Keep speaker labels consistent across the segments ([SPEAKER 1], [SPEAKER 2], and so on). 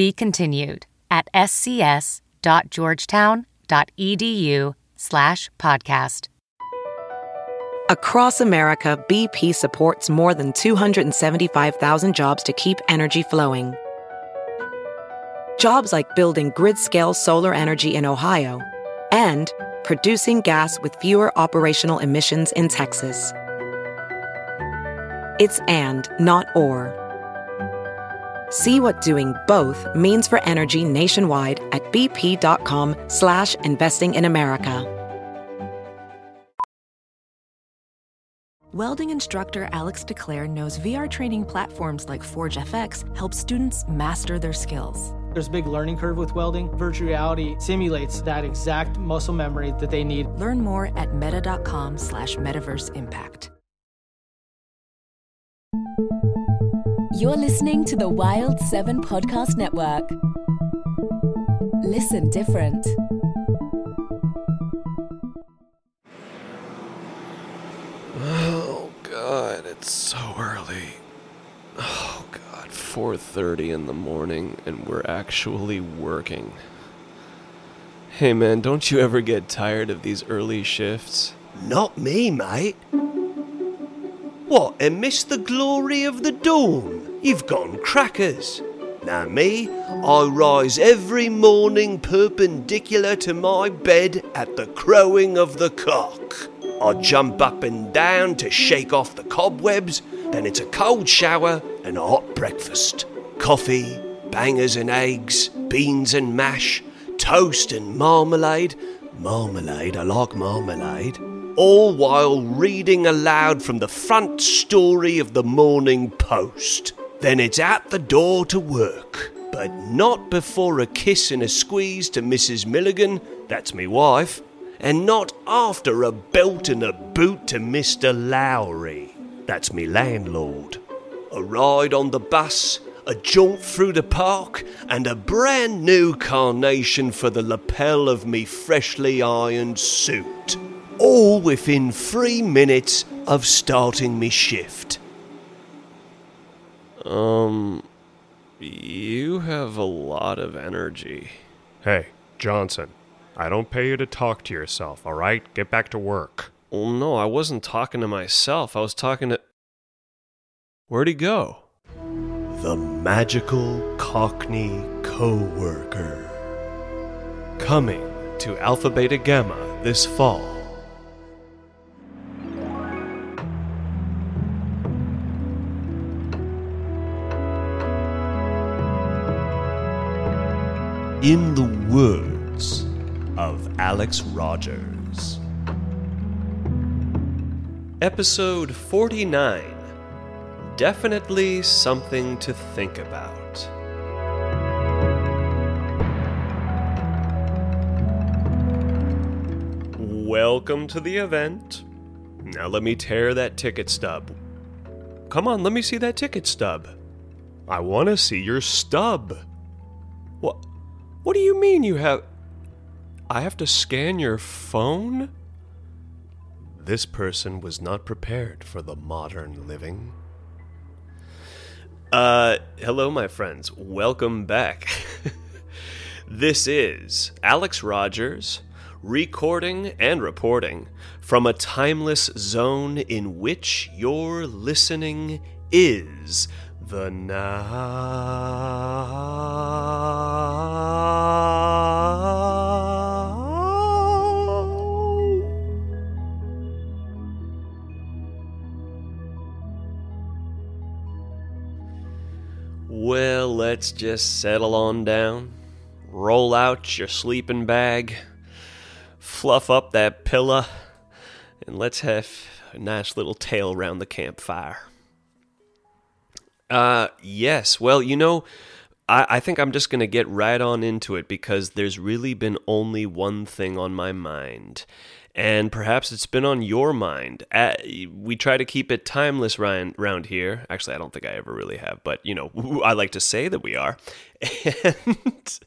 [SPEAKER 1] Be continued at scs.georgetown.edu slash podcast.
[SPEAKER 2] Across America, BP supports more than 275,000 jobs to keep energy flowing. Jobs like building grid-scale solar energy in Ohio and producing gas with fewer operational emissions in Texas. It's and, not or. See what doing both means for energy nationwide at bp.com slash investing in America.
[SPEAKER 3] Welding instructor Alex DeClaire knows VR training platforms like Forge FX help students master their skills.
[SPEAKER 4] There's a big learning curve with welding. Virtual reality simulates that exact muscle memory that they need.
[SPEAKER 3] Learn more at meta.com slash metaverse impact.
[SPEAKER 5] You're listening to the Wild 7 Podcast Network. Listen different.
[SPEAKER 6] Oh god, it's so early. Oh god, 4:30 in the morning and we're actually working. Hey man, don't you ever get tired of these early shifts?
[SPEAKER 7] Not me, mate. What, and miss the glory of the dawn? You've gone crackers. Now, me, I rise every morning perpendicular to my bed at the crowing of the cock. I jump up and down to shake off the cobwebs, then it's a cold shower and a hot breakfast. Coffee, bangers and eggs, beans and mash, toast and marmalade. Marmalade, I like marmalade all while reading aloud from the front story of the Morning Post. Then it's at the door to work, but not before a kiss and a squeeze to Mrs. Milligan, that's me wife, and not after a belt and a boot to Mr. Lowry, that's me landlord. A ride on the bus, a jaunt through the park, and a brand new carnation for the lapel of me freshly ironed suit all within three minutes of starting me shift.
[SPEAKER 6] Um, you have a lot of energy.
[SPEAKER 8] Hey, Johnson, I don't pay you to talk to yourself, all right? Get back to work.
[SPEAKER 6] Well, no, I wasn't talking to myself. I was talking to. Where'd he go?
[SPEAKER 7] The magical Cockney co worker. Coming to Alpha Beta Gamma this fall. In the words of Alex Rogers. Episode 49 Definitely something to think about. Welcome to the event. Now let me tear that ticket stub. Come on, let me see that ticket stub. I want to see your stub. What? Do you mean you have. I have to scan your phone? This person was not prepared for the modern living. Uh, hello, my friends. Welcome back. this is Alex Rogers recording and reporting from a timeless zone in which your listening is the now. Well, let's just settle on down. Roll out your sleeping bag, fluff up that pillow, and let's have a nice little tale round the campfire. Uh, yes. Well, you know, I, I think I'm just going to get right on into it because there's really been only one thing on my mind. And perhaps it's been on your mind. Uh, we try to keep it timeless Ryan, around here. Actually, I don't think I ever really have, but you know, I like to say that we are. And,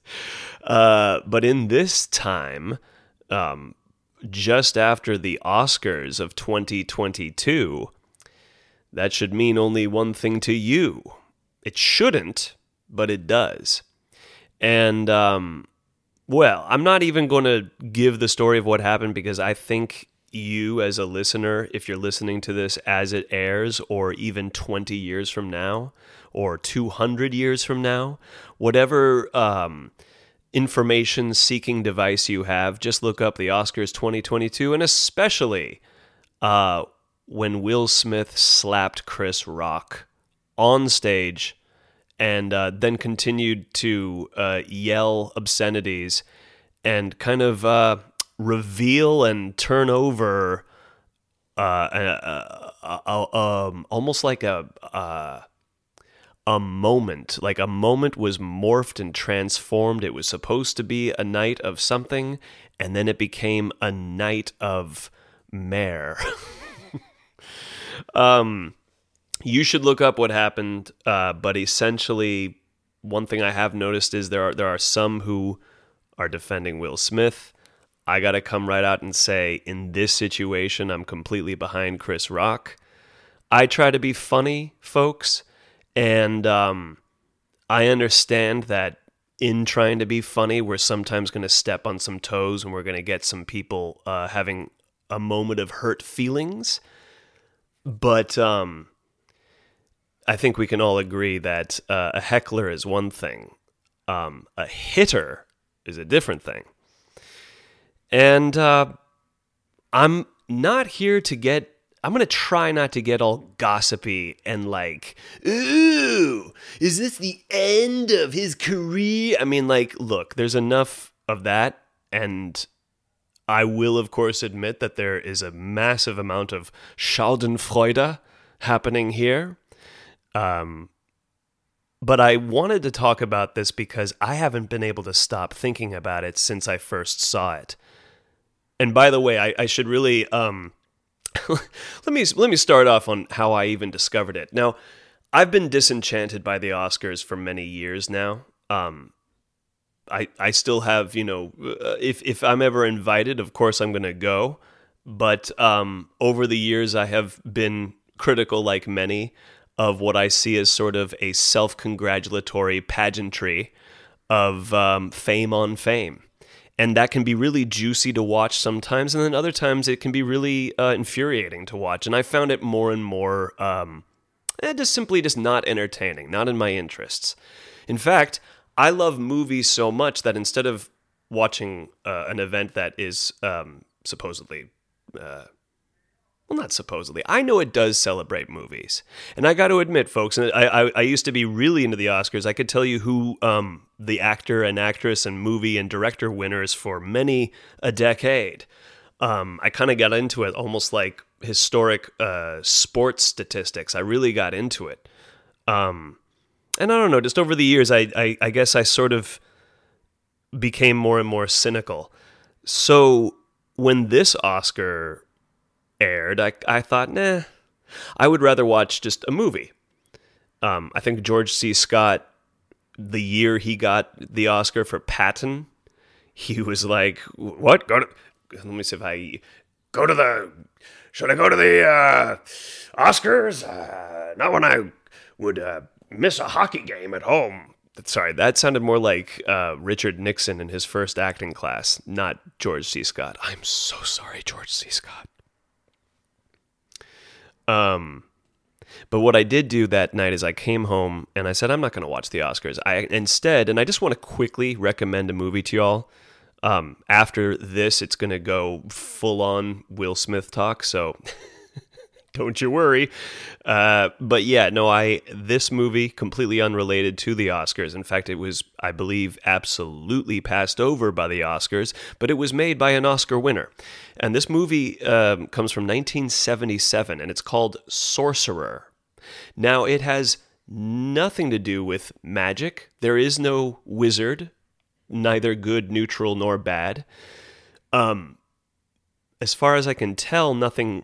[SPEAKER 7] uh, but in this time, um, just after the Oscars of 2022, that should mean only one thing to you. It shouldn't, but it does. And, um, well, I'm not even going to give the story of what happened because I think you, as a listener, if you're listening to this as it airs, or even 20 years from now, or 200 years from now, whatever um, information seeking device you have, just look up the Oscars 2022, and especially uh, when Will Smith slapped Chris Rock on stage and uh, then continued to uh, yell obscenities and kind of uh, reveal and turn over uh, um, almost like a a moment. Like a moment was morphed and transformed. It was supposed to be a night of something and then it became a night of mare um you should look up what happened, uh, but essentially, one thing I have noticed is there are there are some who are defending Will Smith. I got to come right out and say, in this situation, I'm completely behind Chris Rock. I try to be funny, folks, and um, I understand that in trying to be funny, we're sometimes going to step on some toes and we're going to get some people uh, having a moment of hurt feelings. But um, I think we can all agree that uh, a heckler is one thing, um, a hitter is a different thing. And uh, I'm not here to get. I'm gonna try not to get all gossipy and like, ooh, is this the end of his career? I mean, like, look, there's enough of that, and I will, of course, admit that there is a massive amount of Schadenfreude happening here. Um, but I wanted to talk about this because I haven't been able to stop thinking about it since I first saw it. And by the way, I, I should really um, let me let me start off on how I even discovered it. Now, I've been disenchanted by the Oscars for many years now. Um, I I still have you know uh, if if I'm ever invited, of course I'm going to go. But um, over the years, I have been critical, like many, of what I see as sort of a self congratulatory pageantry of um, fame on fame. And that can be really juicy to watch sometimes, and then other times it can be really uh, infuriating to watch. And I found it more and more um, eh, just simply just not entertaining, not in my interests. In fact, I love movies so much that instead of watching uh, an event that is um, supposedly uh, well, not supposedly. I know it does celebrate movies, and I got to admit, folks, and I, I, I used to be really into the Oscars. I could tell you who um, the actor and actress and movie and director winners for many a decade. Um, I kind of got into it almost like historic uh, sports statistics. I really got into it, um, and I don't know. Just over the years, I, I I guess I sort of became more and more cynical. So when this Oscar aired, I, I thought, nah, I would rather watch just a movie. Um, I think George C. Scott, the year he got the Oscar for Patton, he was like, "What? Go to? Let me see if I go to the. Should I go to the uh, Oscars? Uh, not when I would uh, miss a hockey game at home." Sorry, that sounded more like uh, Richard Nixon in his first acting class, not George C. Scott. I'm so sorry, George C. Scott. Um, but what I did do that night is I came home and I said I'm not going to watch the Oscars. I instead, and I just want to quickly recommend a movie to y'all. Um, after this, it's going to go full on Will Smith talk. So don't you worry. Uh, but yeah, no, I this movie completely unrelated to the Oscars. In fact, it was, I believe, absolutely passed over by the Oscars, but it was made by an Oscar winner. And this movie um, comes from 1977, and it's called Sorcerer. Now, it has nothing to do with magic. There is no wizard, neither good, neutral, nor bad. Um, as far as I can tell, nothing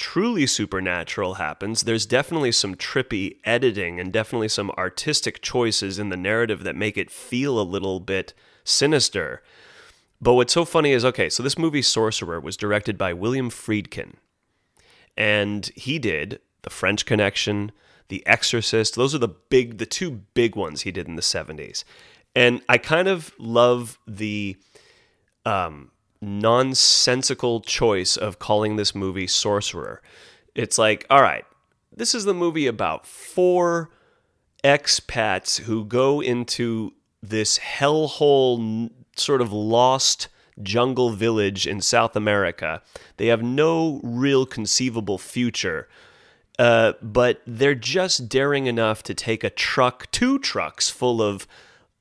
[SPEAKER 7] truly supernatural happens. There's definitely some trippy editing and definitely some artistic choices in the narrative that make it feel a little bit sinister. But what's so funny is okay, so this movie Sorcerer was directed by William Friedkin. And he did The French Connection, The Exorcist. Those are the big the two big ones he did in the 70s. And I kind of love the um nonsensical choice of calling this movie Sorcerer. It's like, all right, this is the movie about four expats who go into this hellhole, sort of lost jungle village in South America. They have no real conceivable future. Uh, but they're just daring enough to take a truck, two trucks full of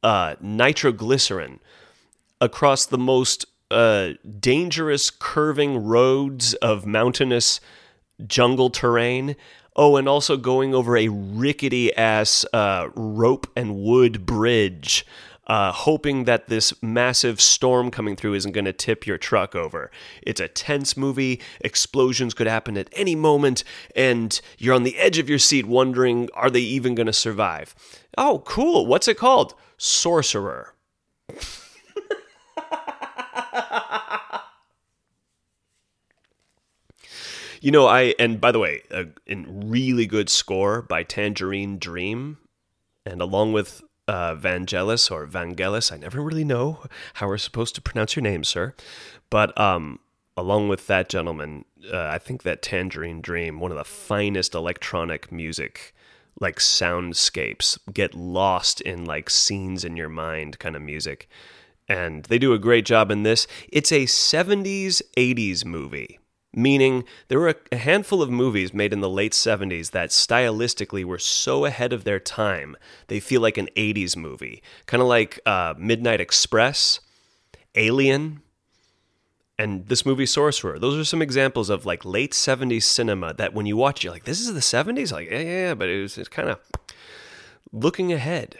[SPEAKER 7] uh, nitroglycerin across the most uh, dangerous curving roads of mountainous jungle terrain. Oh, and also going over a rickety ass uh, rope and wood bridge, uh, hoping that this massive storm coming through isn't going to tip your truck over. It's a tense movie. Explosions could happen at any moment, and you're on the edge of your seat wondering, are they even going to survive? Oh, cool. What's it called? Sorcerer. You know, I and by the way, a, a really good score by Tangerine Dream, and along with uh, Vangelis or Vangelis, I never really know how we're supposed to pronounce your name, sir. But um, along with that gentleman, uh, I think that Tangerine Dream, one of the finest electronic music, like soundscapes, get lost in like scenes in your mind kind of music. And they do a great job in this. It's a 70s, 80s movie meaning there were a handful of movies made in the late 70s that stylistically were so ahead of their time they feel like an 80s movie. Kind of like uh, midnight express alien and this movie sorcerer. Those are some examples of like late 70s cinema that when you watch you're like this is the 70s like yeah yeah, yeah but it was it's kind of looking ahead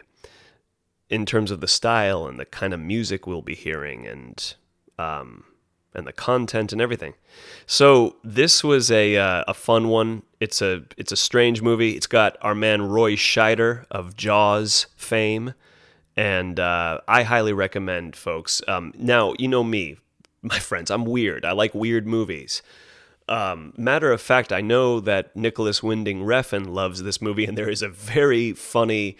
[SPEAKER 7] in terms of the style and the kind of music we'll be hearing and um, and the content and everything. So this was a uh, a fun one. It's a it's a strange movie. It's got our man Roy Scheider of Jaws fame, and uh, I highly recommend folks. Um, now you know me, my friends. I'm weird. I like weird movies. Um, matter of fact, I know that Nicolas Winding Refn loves this movie, and there is a very funny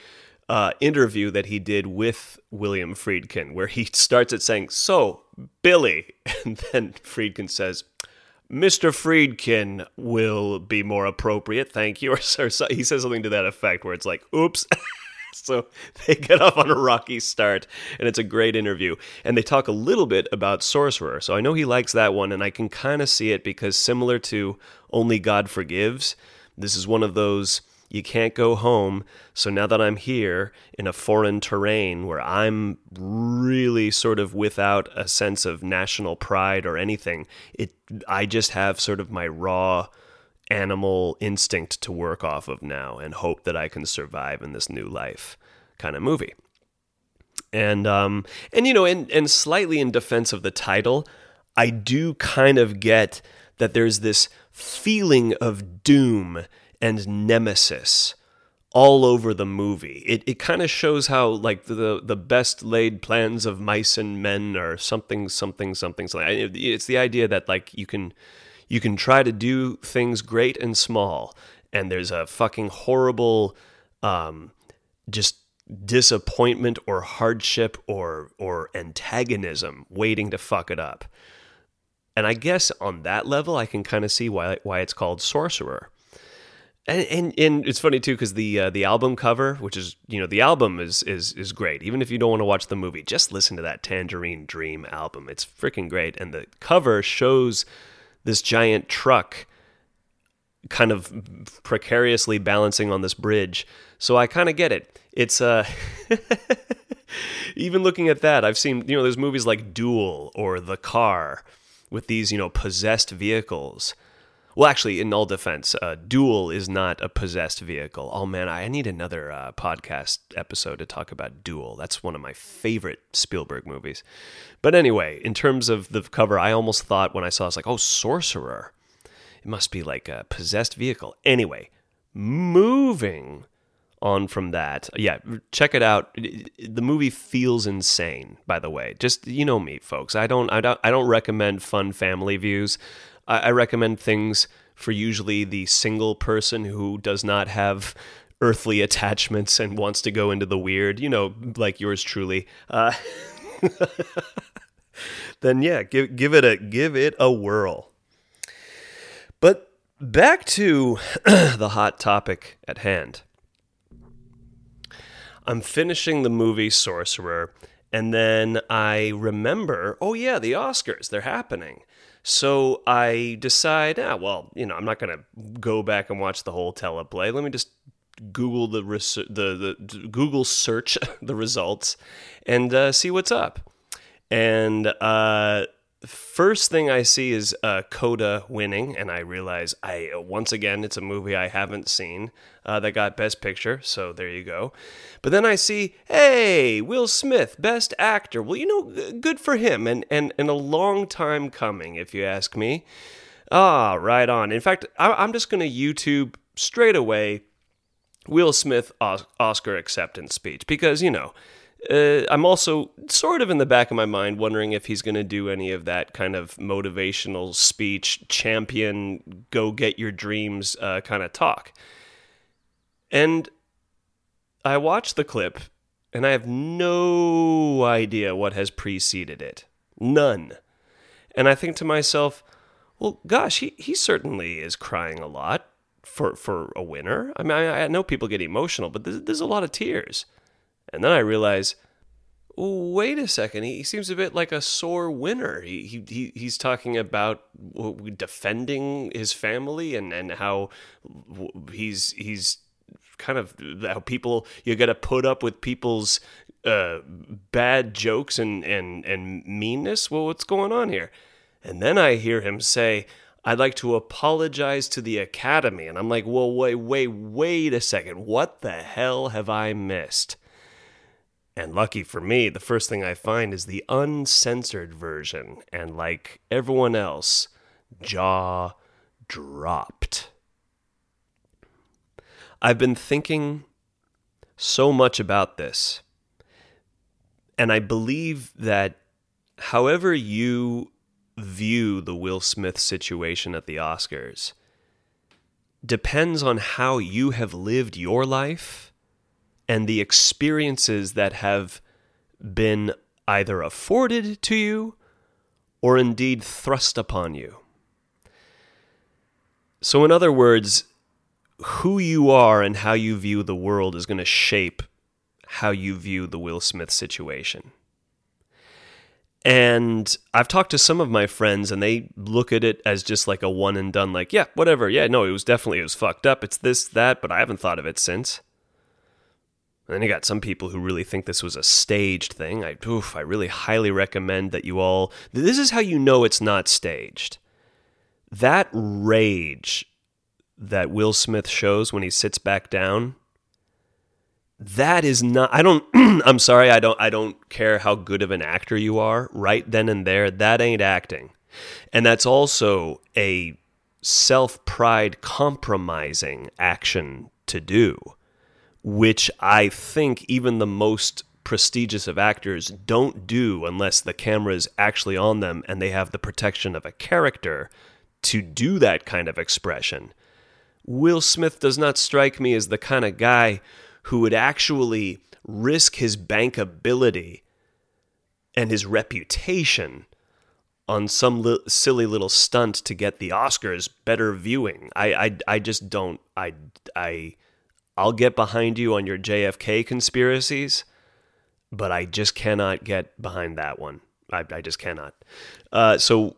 [SPEAKER 7] uh, interview that he did with William Friedkin, where he starts it saying, "So, Billy," and then Friedkin says, "Mr. Friedkin will be more appropriate, thank you," or, or so, he says something to that effect, where it's like, "Oops." so they get off on a rocky start, and it's a great interview. And they talk a little bit about Sorcerer. So I know he likes that one, and I can kind of see it because similar to Only God Forgives, this is one of those you can't go home. So now that I'm here in a foreign terrain where I'm really sort of without a sense of national pride or anything, it I just have sort of my raw animal instinct to work off of now and hope that I can survive in this new life kind of movie. And um and you know and and slightly in defense of the title, I do kind of get that there's this feeling of doom and nemesis all over the movie. It it kind of shows how like the the best laid plans of mice and men are something something something something. It's the idea that like you can you can try to do things great and small, and there's a fucking horrible um, just disappointment or hardship or or antagonism waiting to fuck it up. And I guess on that level, I can kind of see why why it's called Sorcerer and, and, and it's funny too because the uh, the album cover, which is you know the album is is is great. Even if you don't want to watch the movie, just listen to that Tangerine Dream album. It's freaking great, and the cover shows this giant truck kind of precariously balancing on this bridge. So I kind of get it. It's uh even looking at that, I've seen you know there's movies like Duel or The Car with these you know possessed vehicles Well, actually, in all defense, uh, Duel is not a possessed vehicle. Oh man, I need another uh, podcast episode to talk about Duel. That's one of my favorite Spielberg movies. But anyway, in terms of the cover, I almost thought when I saw it, I was like, oh, Sorcerer. It must be like a possessed vehicle. Anyway, moving on from that. Yeah, check it out. The movie feels insane, by the way. Just you know me, folks. I don't I don't I don't recommend fun family views. I, I recommend things for usually the single person who does not have earthly attachments and wants to go into the weird, you know, like yours truly. Uh, then yeah, give give it a give it a whirl. But back to the hot topic at hand. I'm finishing the movie Sorcerer, and then I remember, oh yeah, the Oscars, they're happening. So I decide, ah, well, you know, I'm not going to go back and watch the whole teleplay. Let me just Google the res- the, the Google search the results and uh, see what's up. And uh, first thing I see is uh, Coda winning, and I realize I once again it's a movie I haven't seen uh, that got Best Picture, so there you go. But then I see, hey, Will Smith, Best Actor. Well, you know, good for him, and and and a long time coming, if you ask me. Ah, right on. In fact, I, am just going to YouTube straight away Will Smith Oscar acceptance speech because you know uh, I'm also sort of in the back of my mind wondering if he's going to do any of that kind of motivational speech, champion, go get your dreams uh, kind of talk. And I watched the clip and I have no idea what has preceded it. None. And I think to myself, well, gosh, he, he certainly is crying a lot for, for a winner. I mean, I, I know people get emotional, but there's, there's a lot of tears. And then I realize, wait a second, he, seems a bit like a sore winner. He, he he's talking about defending his family and, and how he's he's kind of how people you got to put up with people's uh, bad jokes and and and meanness. Well, what's going on here? And then I hear him say, I'd like to apologize to the Academy. And I'm like, well, wait, wait, wait a second. What the hell have I missed? And lucky for me, the first thing I find is the uncensored version. And like everyone else, jaw dropped. I've been thinking so much about this. And I believe that however you view the Will Smith situation at the Oscars depends on how you have lived your life and the experiences that have been either afforded to you or indeed thrust upon you. So, in other words, who you are and how you view the world is going to shape how you view the Will Smith situation. And I've talked to some of my friends and they look at it as just like a one and done, like, yeah, whatever. Yeah, no, it was definitely, it was fucked up. It's this, that, but I haven't thought of it since. And then you got some people who really think this was a staged thing. I, oof, I really highly recommend that you all. This is how you know it's not staged. That rage that Will Smith shows when he sits back down. That is not. I don't. I'm sorry. I don't. I don't care how good of an actor you are. Right then and there, that ain't acting, and that's also a self pride compromising action to do which I think even the most prestigious of actors don't do unless the camera is actually on them and they have the protection of a character to do that kind of expression. Will Smith does not strike me as the kind of guy who would actually risk his bankability and his reputation on some li- silly little stunt to get the Oscars better viewing. I, I, I just don't. I, I, I'll get behind you on your JFK conspiracies, but I just cannot get behind that one. I, I just cannot. Uh, so,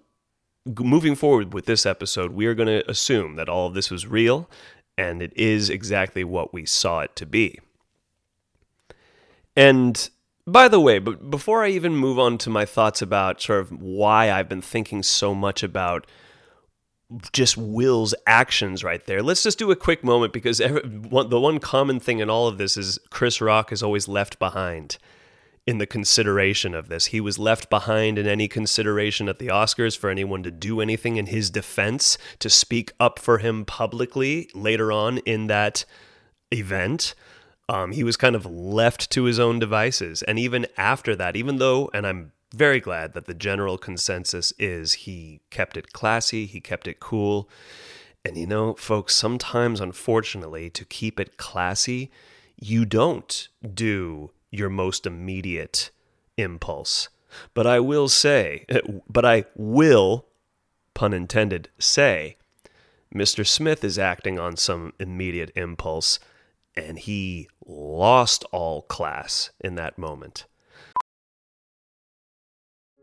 [SPEAKER 7] moving forward with this episode, we are going to assume that all of this was real and it is exactly what we saw it to be. And by the way, but before I even move on to my thoughts about sort of why I've been thinking so much about just Will's actions right there. Let's just do a quick moment because every, one, the one common thing in all of this is Chris Rock is always left behind in the consideration of this. He was left behind in any consideration at the Oscars for anyone to do anything in his defense, to speak up for him publicly later on in that event. Um, he was kind of left to his own devices. And even after that, even though, and I'm very glad that the general consensus is he kept it classy, he kept it cool. And you know, folks, sometimes, unfortunately, to keep it classy, you don't do your most immediate impulse. But I will say, but I will, pun intended, say, Mr. Smith is acting on some immediate impulse, and he lost all class in that moment.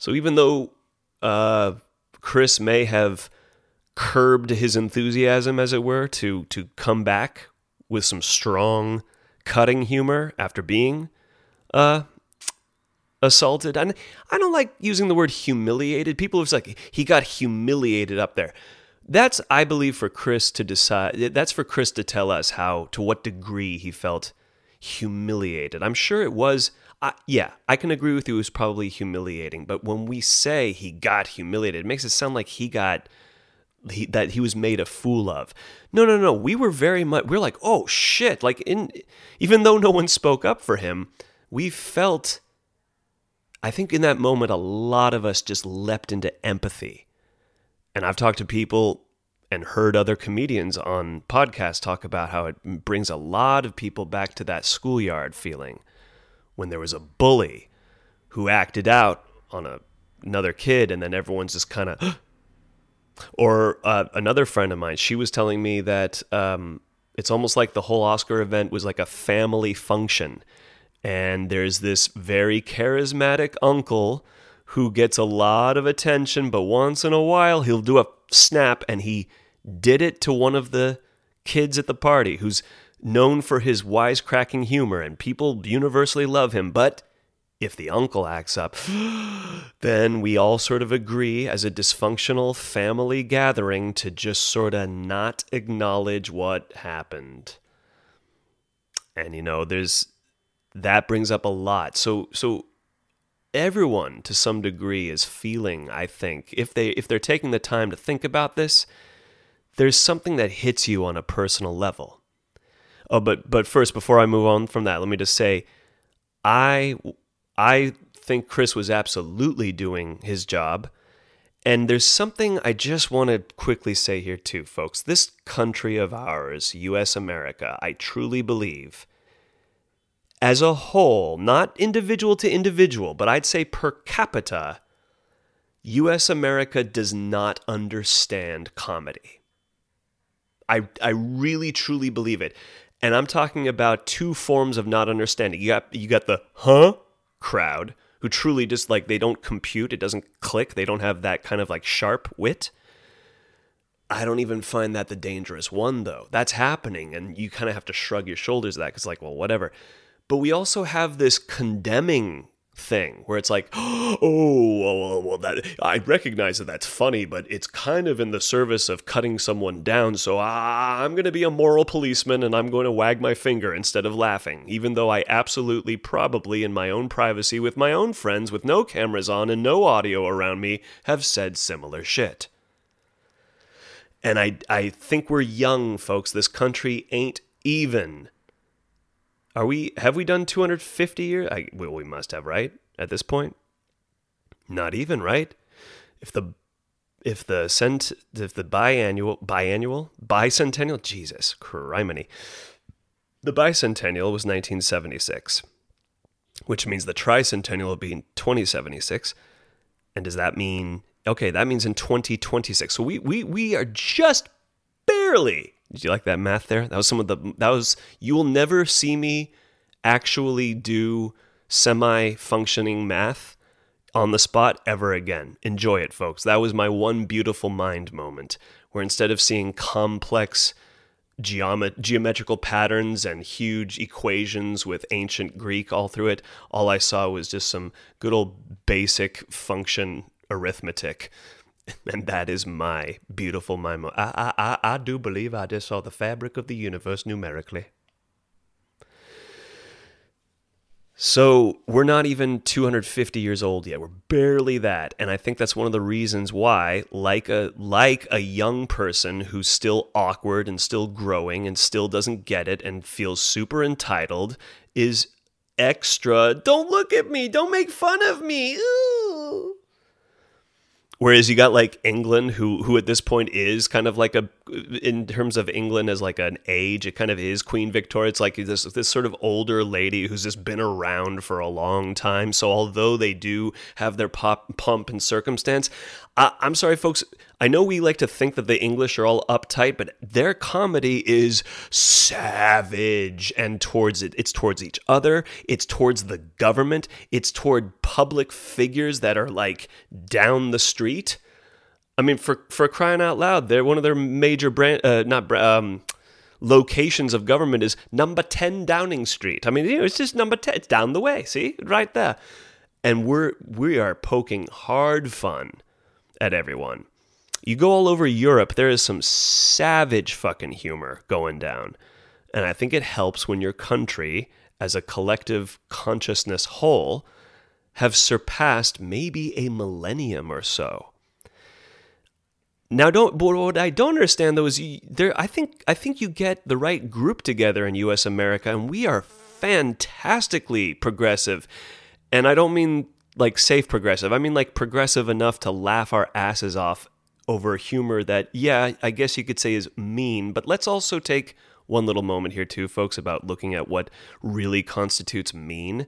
[SPEAKER 7] So even though uh, Chris may have curbed his enthusiasm, as it were, to to come back with some strong, cutting humor after being uh, assaulted, and I don't like using the word humiliated. People have like he got humiliated up there. That's I believe for Chris to decide. That's for Chris to tell us how to what degree he felt humiliated. I'm sure it was uh, yeah, I can agree with you. It was probably humiliating, but when we say he got humiliated, it makes it sound like he got he, that he was made a fool of. No, no, no. We were very much. We're like, oh shit! Like in, even though no one spoke up for him, we felt. I think in that moment, a lot of us just leapt into empathy, and I've talked to people and heard other comedians on podcasts talk about how it brings a lot of people back to that schoolyard feeling when there was a bully who acted out on a, another kid and then everyone's just kind of or uh, another friend of mine she was telling me that um, it's almost like the whole oscar event was like a family function. And there's this very charismatic uncle who gets a lot of attention but once in a while he'll do a snap and he did it to one of the kids at the party who's known for his wisecracking humor, and people universally love him. But if the uncle acts up, then we all sort of agree as a dysfunctional family gathering to just sort of not acknowledge what happened. And you know, there's that brings up a lot. So so everyone to some degree is feeling, I think, if they if they're taking the time to think about this, there's something that hits you on a personal level. Oh, but but first, before I move on from that, let me just say, I I think Chris was absolutely doing his job. And there's something I just want to quickly say here, too, folks. This country of ours, US America, I truly believe, as a whole, not individual to individual, but I'd say per capita, US America does not understand comedy. I, I really truly believe it. And I'm talking about two forms of not understanding. You got you got the huh crowd who truly just like they don't compute, it doesn't click, they don't have that kind of like sharp wit. I don't even find that the dangerous one though. That's happening and you kind of have to shrug your shoulders at that cuz like, well, whatever. But we also have this condemning thing where it's like, oh, well, well, that I recognize that that's funny, but it's kind of in the service of cutting someone down. So I'm going to be a moral policeman and I'm going to wag my finger instead of laughing, even though I absolutely, probably in my own privacy with my own friends with no cameras on and no audio around me, have said similar shit. And I, I think we're young, folks. This country ain't even are we? Have we done 250 years? I, well, we must have, right? At this point, not even, right? If the if the cent if the biannual biannual bicentennial Jesus criminy, the bicentennial was 1976, which means the tricentennial will be in 2076. And does that mean okay? That means in 2026. So we we we are just barely did you like that math there? That was some of the that was you will never see me actually do semi functioning math on the spot ever again. Enjoy it, folks. That was my one beautiful mind moment where instead of seeing complex geomet- geometrical patterns and huge equations with ancient Greek all through it, all I saw was just some good old basic function arithmetic and that is my beautiful mind. I, I, I, I do believe I just saw the fabric of the universe numerically. So we're not even 250 years old yet. We're barely that, and I think that's one of the reasons why, like a like a young person who's still awkward and still growing and still doesn't get it and feels super entitled, is extra. Don't look at me. Don't make fun of me. Ooh. Whereas you got like England, who who at this point is kind of like a, in terms of England as like an age, it kind of is Queen Victoria. It's like this this sort of older lady who's just been around for a long time. So although they do have their pop pump and circumstance, I, I'm sorry, folks. I know we like to think that the English are all uptight, but their comedy is savage and towards it. It's towards each other. It's towards the government. It's toward public figures that are like down the street. I mean, for for crying out loud, they're one of their major brand, uh, not um, locations of government is number ten Downing Street. I mean, you know, it's just number ten. It's down the way. See, right there. And we're we are poking hard fun at everyone. You go all over Europe, there is some savage fucking humor going down. And I think it helps when your country, as a collective consciousness whole, have surpassed maybe a millennium or so. Now, don't. What I don't understand though is you, there. I think I think you get the right group together in U.S. America, and we are fantastically progressive. And I don't mean like safe progressive. I mean like progressive enough to laugh our asses off over humor that, yeah, I guess you could say is mean. But let's also take one little moment here, too, folks, about looking at what really constitutes mean.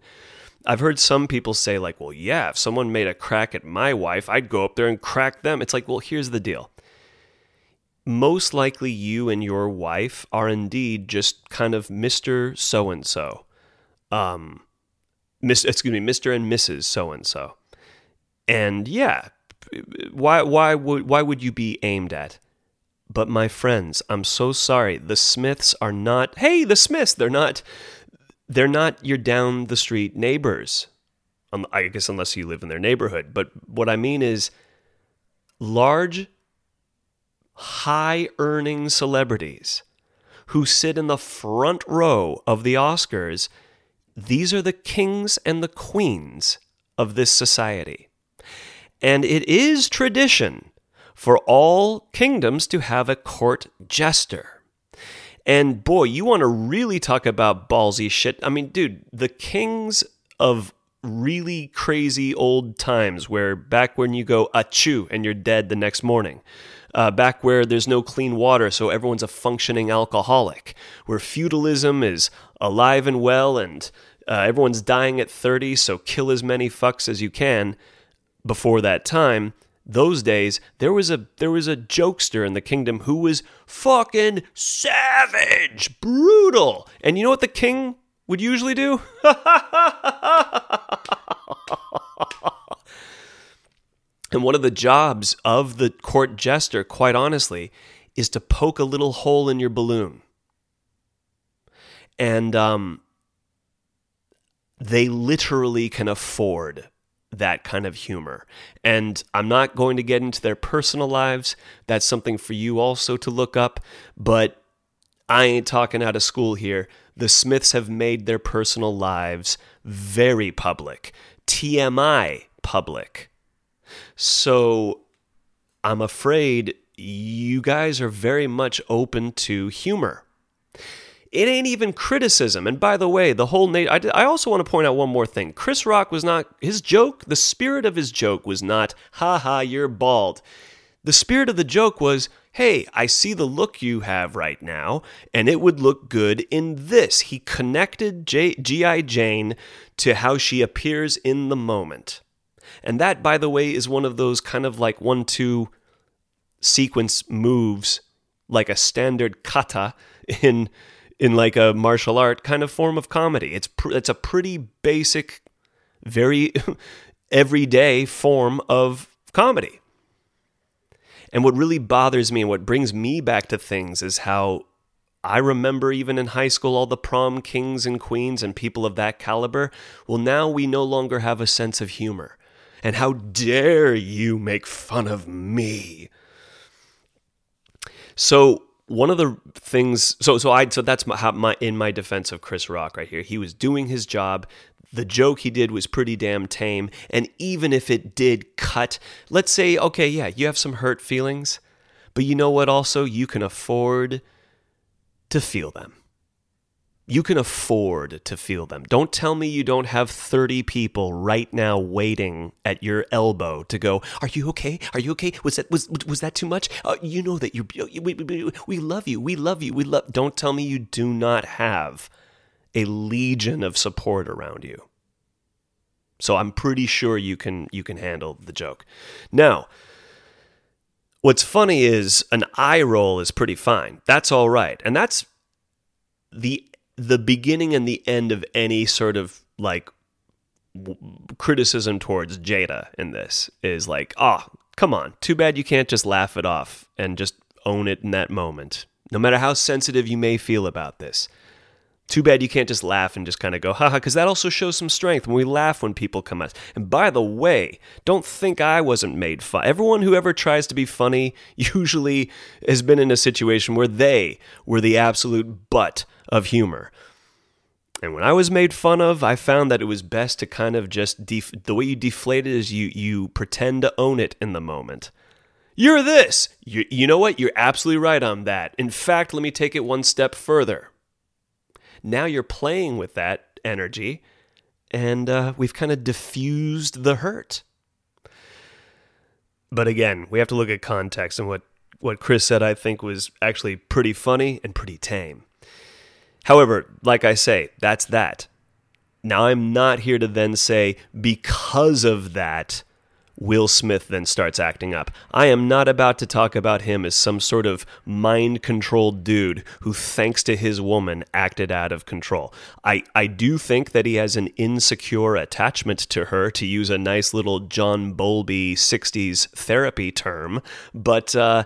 [SPEAKER 7] I've heard some people say, like, well, yeah, if someone made a crack at my wife, I'd go up there and crack them. It's like, well, here's the deal. Most likely, you and your wife are indeed just kind of Mr. So and so. Um, Miss, excuse me, Mr. and Mrs. So and so. And yeah, why why would why would you be aimed at? But my friends, I'm so sorry. The Smiths are not. Hey, the Smiths, they're not. They're not your down the street neighbors. Um, I guess unless you live in their neighborhood. But what I mean is, large, high earning celebrities who sit in the front row of the Oscars. These are the kings and the queens of this society. And it is tradition for all kingdoms to have a court jester. And boy, you want to really talk about ballsy shit. I mean, dude, the kings of really crazy old times where back when you go achoo and you're dead the next morning. Uh, back where there's no clean water, so everyone's a functioning alcoholic, where feudalism is alive and well and uh, everyone's dying at 30, so kill as many fucks as you can before that time, those days there was a there was a jokester in the kingdom who was fucking savage, brutal. And you know what the king would usually do? and one of the jobs of the court jester, quite honestly, is to poke a little hole in your balloon. And um, they literally can afford that kind of humor. And I'm not going to get into their personal lives. That's something for you also to look up. But I ain't talking out of school here. The Smiths have made their personal lives very public, TMI public. So I'm afraid you guys are very much open to humor. It ain't even criticism. And by the way, the whole Nate, I, I also want to point out one more thing. Chris Rock was not, his joke, the spirit of his joke was not, ha ha, you're bald. The spirit of the joke was, hey, I see the look you have right now, and it would look good in this. He connected G.I. Jane to how she appears in the moment. And that, by the way, is one of those kind of like one, two sequence moves, like a standard kata in in like a martial art kind of form of comedy. It's pr- it's a pretty basic, very everyday form of comedy. And what really bothers me and what brings me back to things is how I remember even in high school all the prom kings and queens and people of that caliber. Well, now we no longer have a sense of humor. And how dare you make fun of me? So one of the things so so I so that's my, my in my defense of Chris Rock right here. He was doing his job. The joke he did was pretty damn tame, and even if it did cut, let's say okay, yeah, you have some hurt feelings, but you know what also you can afford to feel them you can afford to feel them. Don't tell me you don't have 30 people right now waiting at your elbow to go, "Are you okay? Are you okay? Was that was was that too much? Uh, you know that you're we, we, we love you. We love you. We love Don't tell me you do not have a legion of support around you. So I'm pretty sure you can you can handle the joke. Now, what's funny is an eye roll is pretty fine. That's all right. And that's the the beginning and the end of any sort of like w- criticism towards Jada in this is like, oh, come on, too bad you can't just laugh it off and just own it in that moment, no matter how sensitive you may feel about this. Too bad you can't just laugh and just kind of go, haha, because that also shows some strength when we laugh when people come at us. And by the way, don't think I wasn't made fun. Everyone who ever tries to be funny usually has been in a situation where they were the absolute butt of humor. And when I was made fun of, I found that it was best to kind of just def- the way you deflate it is you you pretend to own it in the moment. You're this. You, you know what? You're absolutely right on that. In fact, let me take it one step further. Now you're playing with that energy, and uh, we've kind of diffused the hurt. But again, we have to look at context, and what, what Chris said, I think, was actually pretty funny and pretty tame. However, like I say, that's that. Now, I'm not here to then say, because of that, Will Smith then starts acting up. I am not about to talk about him as some sort of mind controlled dude who, thanks to his woman, acted out of control. I, I do think that he has an insecure attachment to her, to use a nice little John Bowlby 60s therapy term, but uh,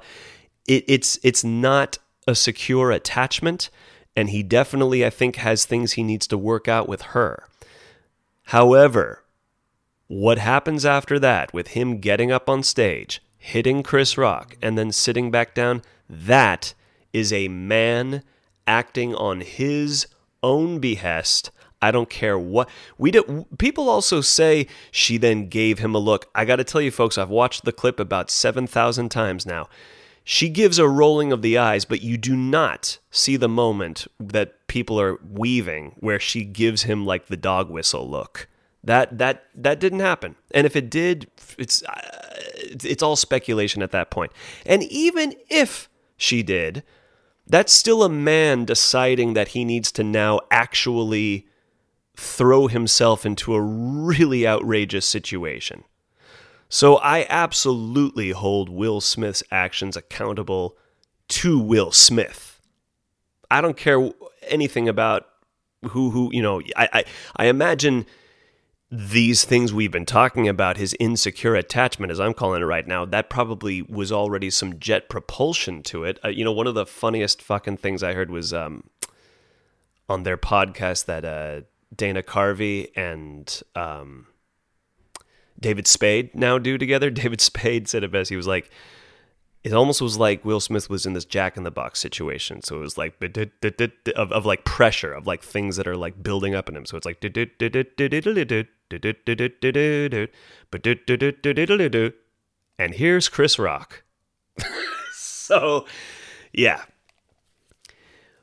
[SPEAKER 7] it, it's, it's not a secure attachment and he definitely, I think, has things he needs to work out with her. However, what happens after that with him getting up on stage, hitting Chris Rock, and then sitting back down, that is a man acting on his own behest. I don't care what we do. People also say she then gave him a look. I got to tell you, folks, I've watched the clip about 7,000 times now. She gives a rolling of the eyes, but you do not see the moment that people are weaving where she gives him like the dog whistle look. That that that didn't happen. And if it did, it's uh, it's all speculation at that point. And even if she did, that's still a man deciding that he needs to now actually throw himself into a really outrageous situation. So I absolutely hold Will Smith's actions accountable to Will Smith. I don't care anything about who who you know. I I, I imagine these things we've been talking about, his insecure attachment, as I'm calling it right now, that probably was already some jet propulsion to it. Uh, you know, one of the funniest fucking things I heard was um, on their podcast that uh, Dana Carvey and um, David Spade now do together. David Spade said it best. He was like, it almost was like Will Smith was in this Jack in the Box situation. So it was like of, of like pressure of like things that are like building up in him. So it's like and here's Chris Rock. so yeah.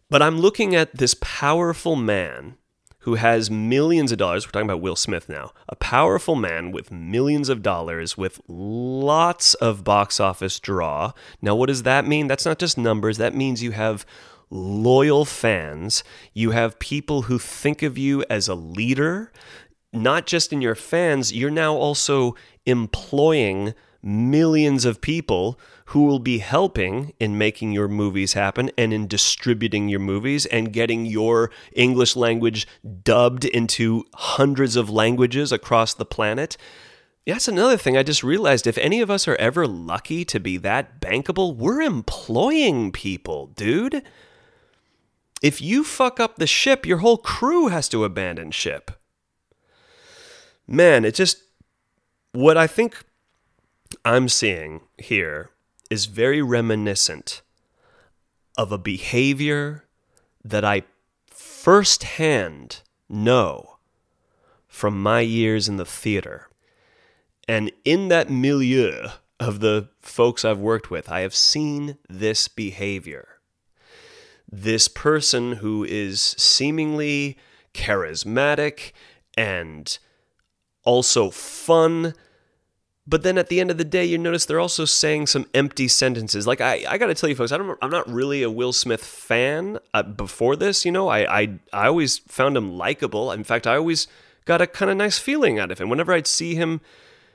[SPEAKER 7] But I'm looking at this powerful man who has millions of dollars. We're talking about Will Smith now. A powerful man with millions of dollars, with lots of box office draw. Now, what does that mean? That's not just numbers, that means you have loyal fans. You have people who think of you as a leader, not just in your fans, you're now also employing millions of people who will be helping in making your movies happen and in distributing your movies and getting your English language dubbed into hundreds of languages across the planet. That's another thing I just realized. If any of us are ever lucky to be that bankable, we're employing people, dude. If you fuck up the ship, your whole crew has to abandon ship. Man, it just. What I think I'm seeing here is very reminiscent of a behavior that I firsthand know from my years in the theater. And in that milieu of the folks I've worked with, I have seen this behavior. This person who is seemingly charismatic and also fun but then at the end of the day, you notice they're also saying some empty sentences. Like I, I got to tell you, folks, I don't, I'm not really a Will Smith fan. Uh, before this, you know, I, I, I always found him likable. In fact, I always got a kind of nice feeling out of him. Whenever I'd see him,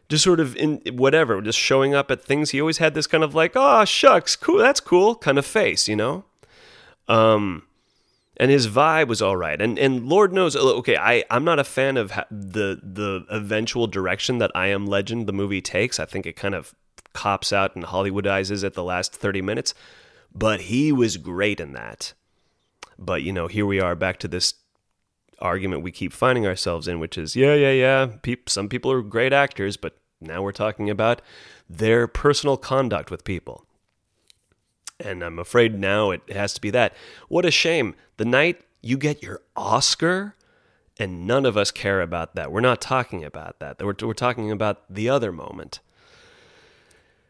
[SPEAKER 7] just sort of in whatever, just showing up at things, he always had this kind of like, oh shucks, cool, that's cool, kind of face, you know. Um, and his vibe was all right. And and Lord knows, okay, I I'm not a fan of the the eventual direction that I Am Legend the movie takes. I think it kind of cops out and Hollywoodizes at the last 30 minutes, but he was great in that. But you know, here we are back to this argument we keep finding ourselves in, which is yeah, yeah, yeah. Some people are great actors, but now we're talking about their personal conduct with people. And I'm afraid now it has to be that. What a shame. The night you get your Oscar, and none of us care about that. We're not talking about that. We're, we're talking about the other moment.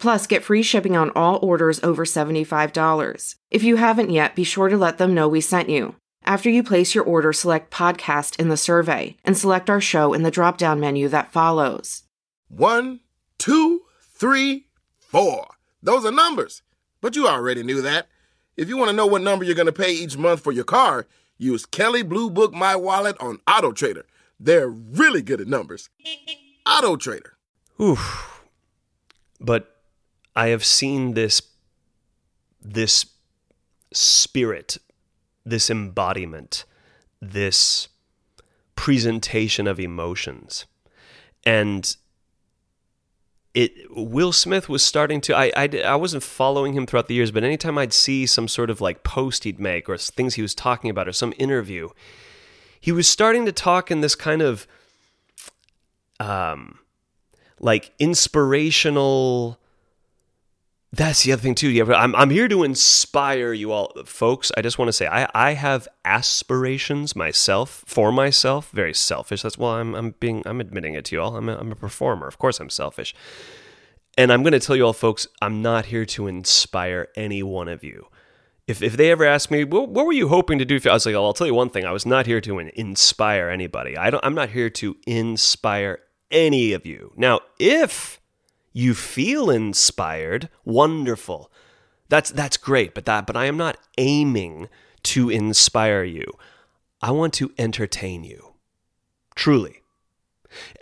[SPEAKER 2] Plus, get free shipping on all orders over $75. If you haven't yet, be sure to let them know we sent you. After you place your order, select podcast in the survey and select our show in the drop down menu that follows.
[SPEAKER 9] One, two, three, four. Those are numbers. But you already knew that. If you want to know what number you're going to pay each month for your car, use Kelley Blue Book My Wallet on Auto Trader. They're really good at numbers. Auto Trader.
[SPEAKER 7] Oof. But I have seen this this spirit, this embodiment, this presentation of emotions. And it Will Smith was starting to I, I I wasn't following him throughout the years, but anytime I'd see some sort of like post he'd make or things he was talking about or some interview, he was starting to talk in this kind of um like inspirational that's the other thing too. Yeah, I'm I'm here to inspire you all, folks. I just want to say I I have aspirations myself for myself. Very selfish. That's well, I'm I'm being I'm admitting it to you all. I'm a, I'm a performer. Of course, I'm selfish. And I'm going to tell you all, folks, I'm not here to inspire any one of you. If if they ever ask me, what, were you hoping to do? I was like, oh, I'll tell you one thing. I was not here to inspire anybody. I don't. I'm not here to inspire any of you. Now, if you feel inspired, wonderful. That's that's great, but that but I am not aiming to inspire you. I want to entertain you. Truly.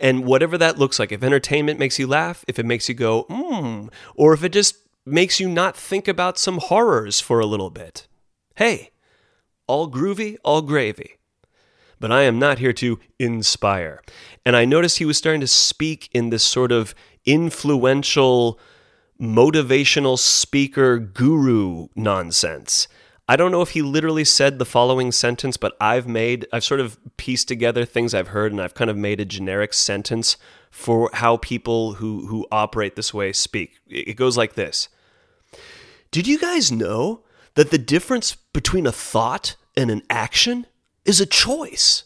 [SPEAKER 7] And whatever that looks like, if entertainment makes you laugh, if it makes you go, mmm, or if it just makes you not think about some horrors for a little bit. Hey, all groovy, all gravy. But I am not here to inspire. And I noticed he was starting to speak in this sort of influential motivational speaker guru nonsense. I don't know if he literally said the following sentence, but I've made, I've sort of pieced together things I've heard and I've kind of made a generic sentence for how people who, who operate this way speak. It goes like this Did you guys know that the difference between a thought and an action is a choice?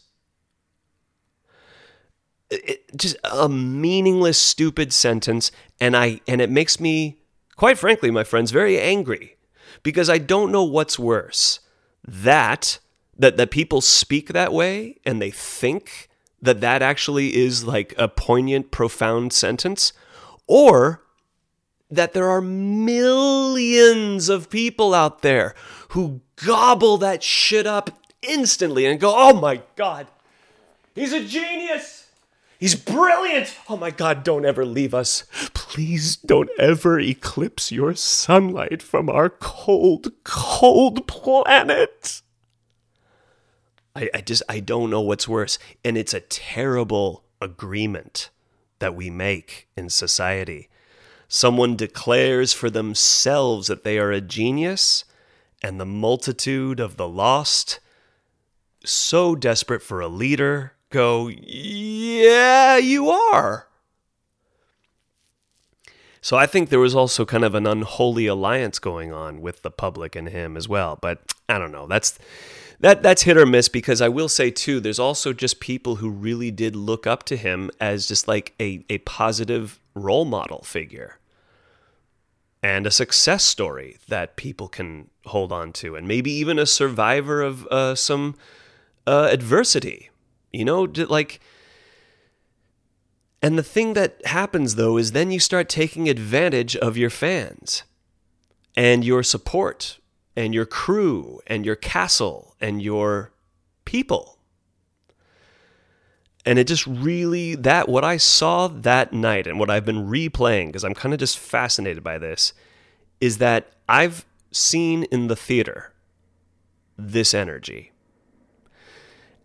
[SPEAKER 7] It, just a meaningless, stupid sentence, and I and it makes me, quite frankly, my friends, very angry because I don't know what's worse that that that people speak that way and they think that that actually is like a poignant, profound sentence, or that there are millions of people out there who gobble that shit up instantly and go, "Oh my god, he's a genius." He's brilliant. Oh my God, don't ever leave us. Please don't ever eclipse your sunlight from our cold, cold planet. I, I just, I don't know what's worse. And it's a terrible agreement that we make in society. Someone declares for themselves that they are a genius, and the multitude of the lost, so desperate for a leader, go, yeah, you are. So I think there was also kind of an unholy alliance going on with the public and him as well. But I don't know. That's that that's hit or miss because I will say too, there's also just people who really did look up to him as just like a, a positive role model figure and a success story that people can hold on to, and maybe even a survivor of uh, some uh, adversity you know, like. And the thing that happens though is then you start taking advantage of your fans and your support and your crew and your castle and your people. And it just really, that, what I saw that night and what I've been replaying, because I'm kind of just fascinated by this, is that I've seen in the theater this energy.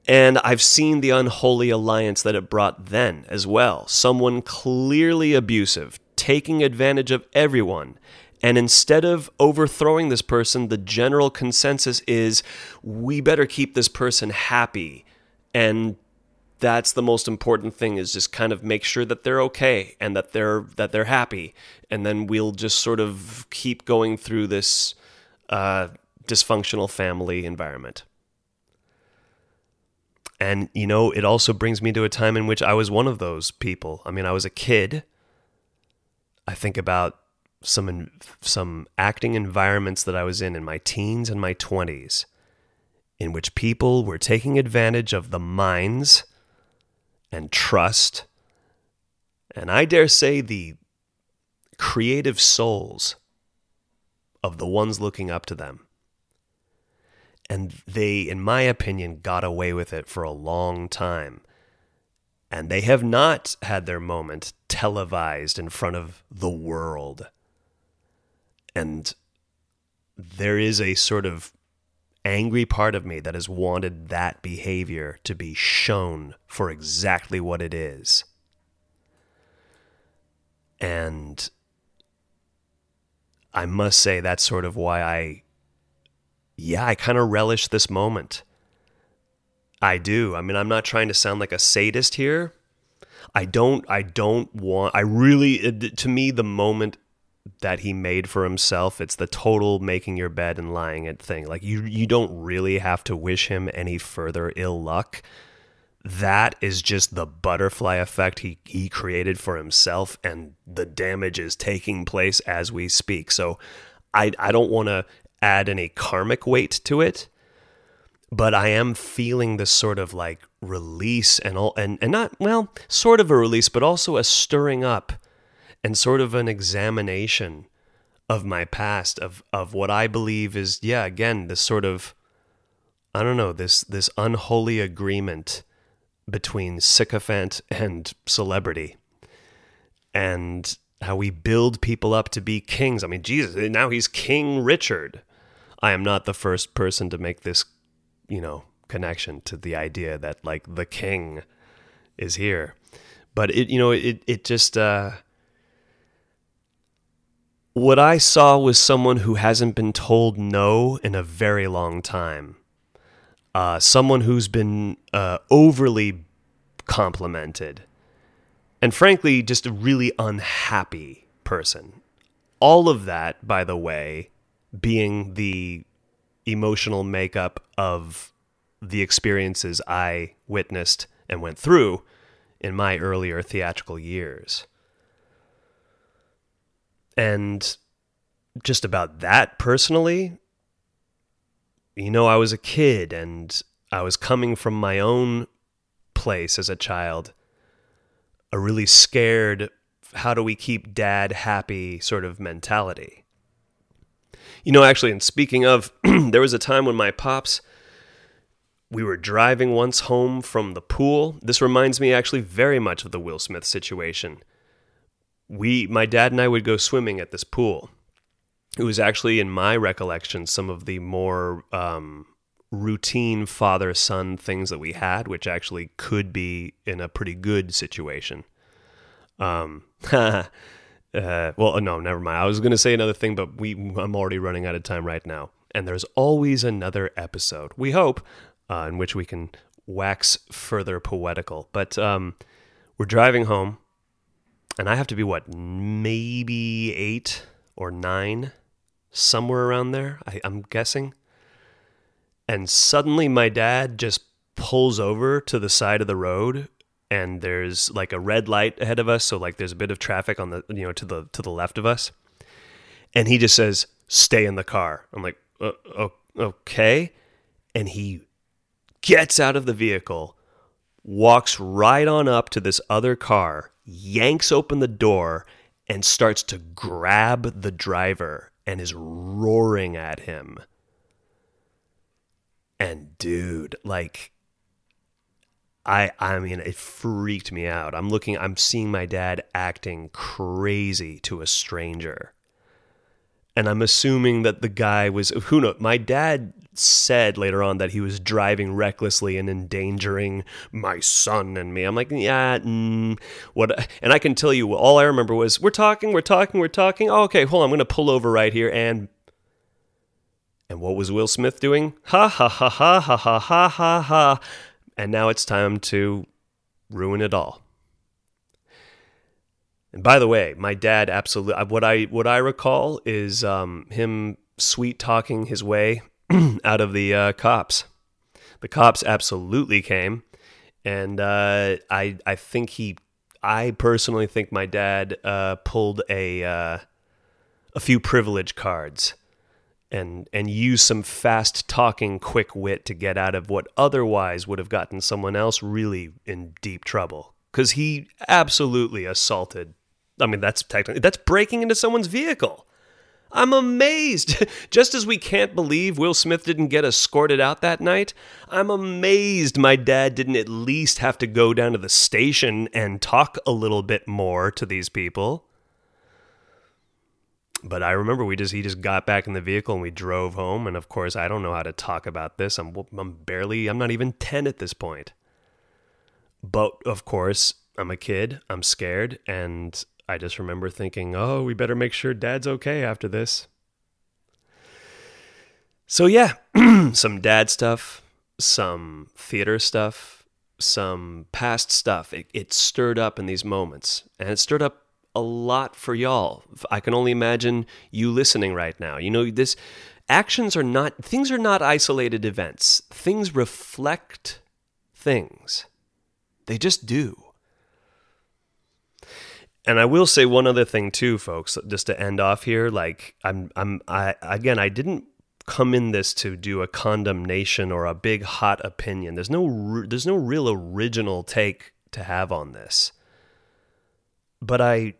[SPEAKER 7] And I've seen the unholy alliance that it brought then as well. Someone clearly abusive, taking advantage of everyone. And instead of overthrowing this person, the general consensus is we better keep this person happy. And that's the most important thing is just kind of make sure that they're okay and that they're that they're happy and then we'll just sort of keep going through this uh, dysfunctional family environment and, you know, it also brings me to a time in which I was one of those people. I mean, I was a kid. I think about some some acting environments that I was in in my teens and my 20s in which people were taking advantage of the minds and trust and I dare say the creative souls of the ones looking up to them. And they, in my opinion, got away with it for a long time. And they have not had their moment televised in front of the world. And there is a sort of angry part of me that has wanted that behavior to be shown for exactly what it is. And I must say that's sort of why I yeah, I kind of relish this moment. I do. I mean, I'm not trying to sound like a sadist here. I don't I don't want I really to me the moment that he made for himself, it's the total making your bed and lying it thing. Like you you don't really have to wish him any further ill luck. That is just the butterfly effect he, he created for himself, and the damage is taking place as we speak. So I I don't want to add any karmic weight to it but I am feeling this sort of like release and all and, and not well, sort of a release, but also a stirring up and sort of an examination of my past, of of what I believe is, yeah, again, this sort of I don't know, this this unholy agreement between sycophant and celebrity. And how we build people up to be kings. I mean, Jesus, now he's King Richard. I am not the first person to make this you know, connection to the idea that like the king is here. But it, you know, it, it just, uh, what I saw was someone who hasn't been told no in a very long time. Uh, someone who's been uh, overly complimented. And frankly, just a really unhappy person. All of that, by the way, being the emotional makeup of the experiences I witnessed and went through in my earlier theatrical years. And just about that personally, you know, I was a kid and I was coming from my own place as a child, a really scared, how do we keep dad happy sort of mentality. You know, actually, and speaking of, there was a time when my pops, we were driving once home from the pool. This reminds me actually very much of the Will Smith situation. We, my dad and I would go swimming at this pool. It was actually, in my recollection, some of the more um, routine father son things that we had, which actually could be in a pretty good situation. Um, Uh, well, no, never mind. I was going to say another thing, but we I'm already running out of time right now. And there's always another episode. We hope uh, in which we can wax further poetical. But um, we're driving home, and I have to be what maybe eight or nine, somewhere around there. I, I'm guessing. And suddenly, my dad just pulls over to the side of the road and there's like a red light ahead of us so like there's a bit of traffic on the you know to the to the left of us. And he just says stay in the car. I'm like uh, okay. And he gets out of the vehicle walks right on up to this other car yanks open the door and starts to grab the driver and is roaring at him. And dude like I I mean it freaked me out. I'm looking I'm seeing my dad acting crazy to a stranger. And I'm assuming that the guy was who knows my dad said later on that he was driving recklessly and endangering my son and me. I'm like, yeah, mm, what? And I can tell you, all I remember was we're talking, we're talking, we're talking. Oh, okay, hold on, I'm gonna pull over right here. And and what was Will Smith doing? Ha ha ha ha ha ha ha ha ha and now it's time to ruin it all. And by the way, my dad absolutely uh, what I what I recall is um, him sweet talking his way out of the uh, cops. The cops absolutely came, and uh, I I think he I personally think my dad uh, pulled a uh, a few privilege cards and and use some fast talking quick wit to get out of what otherwise would have gotten someone else really in deep trouble. Cuz he absolutely assaulted I mean that's technically that's breaking into someone's vehicle. I'm amazed. Just as we can't believe Will Smith didn't get escorted out that night, I'm amazed my dad didn't at least have to go down to the station and talk a little bit more to these people but I remember we just he just got back in the vehicle and we drove home. And of course, I don't know how to talk about this. I'm I'm barely I'm not even ten at this point. But of course, I'm a kid. I'm scared, and I just remember thinking, "Oh, we better make sure Dad's okay after this." So yeah, some dad stuff, some theater stuff, some past stuff. It, it stirred up in these moments, and it stirred up a lot for y'all. I can only imagine you listening right now. You know, this actions are not, things are not isolated events, things reflect things. They just do. And I will say one other thing too, folks, just to end off here. Like I'm, I'm, I again, I didn't come in this to do a condemnation or a big hot opinion. There's no, there's no real original take to have on this. But I,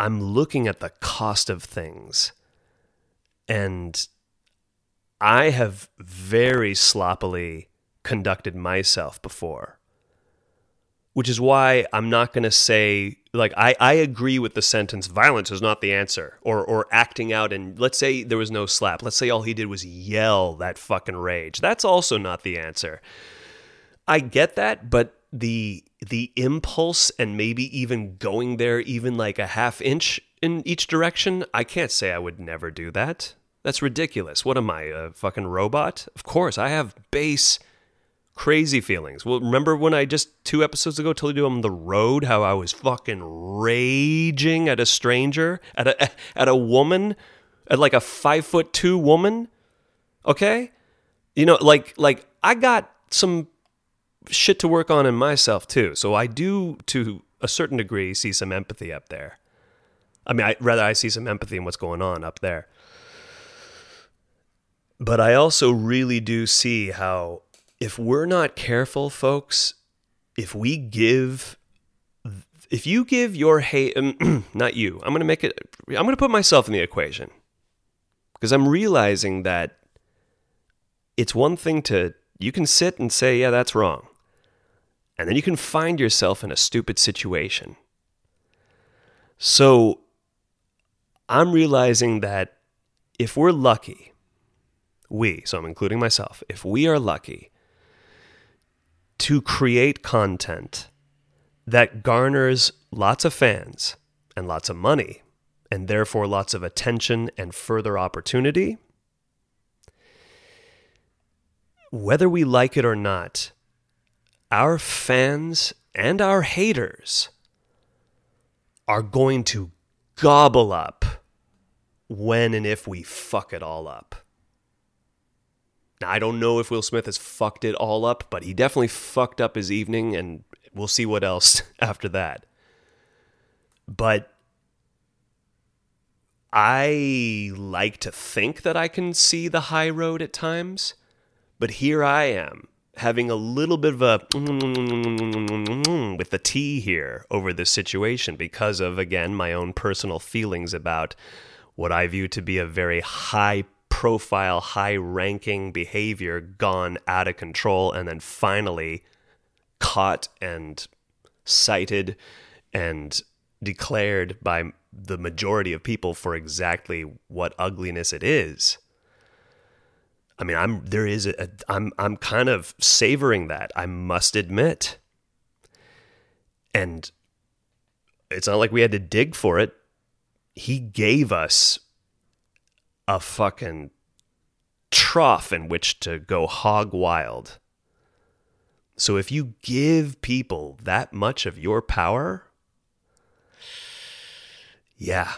[SPEAKER 7] I'm looking at the cost of things, and I have very sloppily conducted myself before which is why I'm not going to say like I, I agree with the sentence violence is not the answer or or acting out and let's say there was no slap. Let's say all he did was yell that fucking rage. That's also not the answer. I get that but the the impulse and maybe even going there even like a half inch in each direction I can't say I would never do that that's ridiculous what am I a fucking robot of course I have base crazy feelings. Well, remember when I just two episodes ago told you on the road how I was fucking raging at a stranger, at a at a woman, at like a five foot two woman. Okay, you know, like like I got some shit to work on in myself too. So I do, to a certain degree, see some empathy up there. I mean, I, rather I see some empathy in what's going on up there. But I also really do see how if we're not careful, folks, if we give, if you give your hate, um, not you, I'm going to make it, I'm going to put myself in the equation because I'm realizing that it's one thing to, you can sit and say, yeah, that's wrong. And then you can find yourself in a stupid situation. So I'm realizing that if we're lucky, we, so I'm including myself, if we are lucky to create content that garners lots of fans and lots of money, and therefore lots of attention and further opportunity, whether we like it or not, our fans and our haters are going to gobble up when and if we fuck it all up. Now, I don't know if Will Smith has fucked it all up, but he definitely fucked up his evening, and we'll see what else after that. But I like to think that I can see the high road at times, but here I am having a little bit of a with the T here over this situation because of, again, my own personal feelings about what I view to be a very high profile, high ranking behavior gone out of control and then finally caught and cited and declared by the majority of people for exactly what ugliness it is. I mean, I'm there is a I'm I'm kind of savoring that. I must admit. And it's not like we had to dig for it. He gave us a fucking trough in which to go hog wild. So if you give people that much of your power, yeah,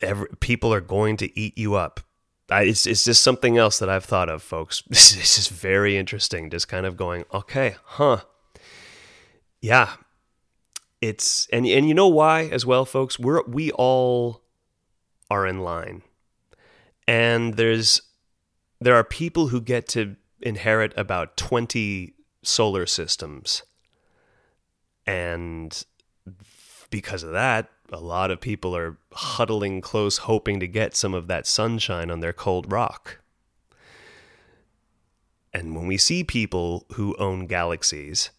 [SPEAKER 7] every, people are going to eat you up. I, it's, it's just something else that I've thought of, folks. This, this is very interesting. Just kind of going, okay, huh. Yeah. It's and and you know why as well, folks? We're we all are in line and there's there are people who get to inherit about 20 solar systems and because of that a lot of people are huddling close hoping to get some of that sunshine on their cold rock and when we see people who own galaxies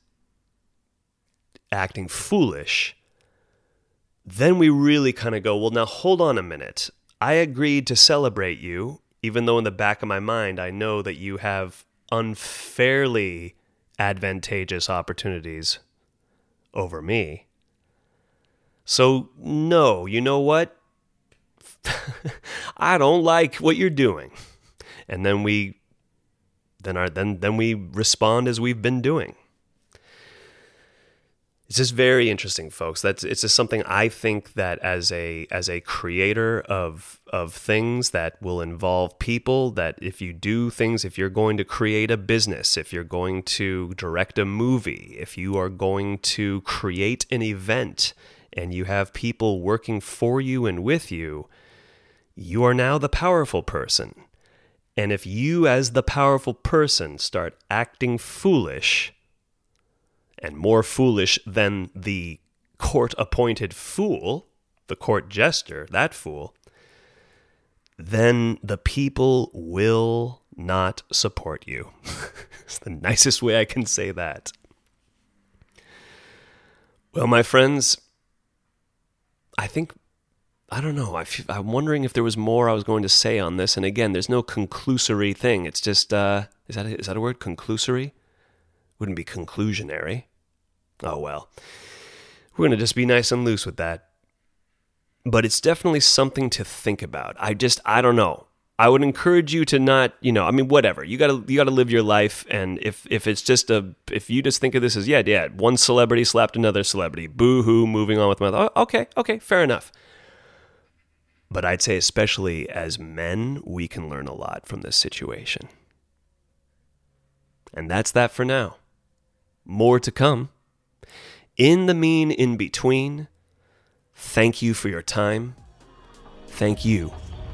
[SPEAKER 7] acting foolish then we really kind of go well now hold on a minute I agreed to celebrate you, even though in the back of my mind I know that you have unfairly advantageous opportunities over me. So, no, you know what? I don't like what you're doing. And then we then our then then we respond as we've been doing. It's just very interesting, folks. That's it's just something I think that as a as a creator of of things that will involve people, that if you do things, if you're going to create a business, if you're going to direct a movie, if you are going to create an event and you have people working for you and with you, you are now the powerful person. And if you, as the powerful person, start acting foolish, and more foolish than the court appointed fool, the court jester, that fool, then the people will not support you. it's the nicest way I can say that. Well, my friends, I think I don't know. I am wondering if there was more I was going to say on this. And again, there's no conclusory thing. It's just uh, is that a, is that a word? Conclusory? Wouldn't be conclusionary. Oh well. We're gonna just be nice and loose with that. But it's definitely something to think about. I just I don't know. I would encourage you to not, you know, I mean, whatever. You gotta you gotta live your life, and if if it's just a if you just think of this as yeah, yeah, one celebrity slapped another celebrity, boo hoo, moving on with my life. Okay, okay, fair enough. But I'd say, especially as men, we can learn a lot from this situation. And that's that for now. More to come. In the mean in between, thank you for your time. Thank you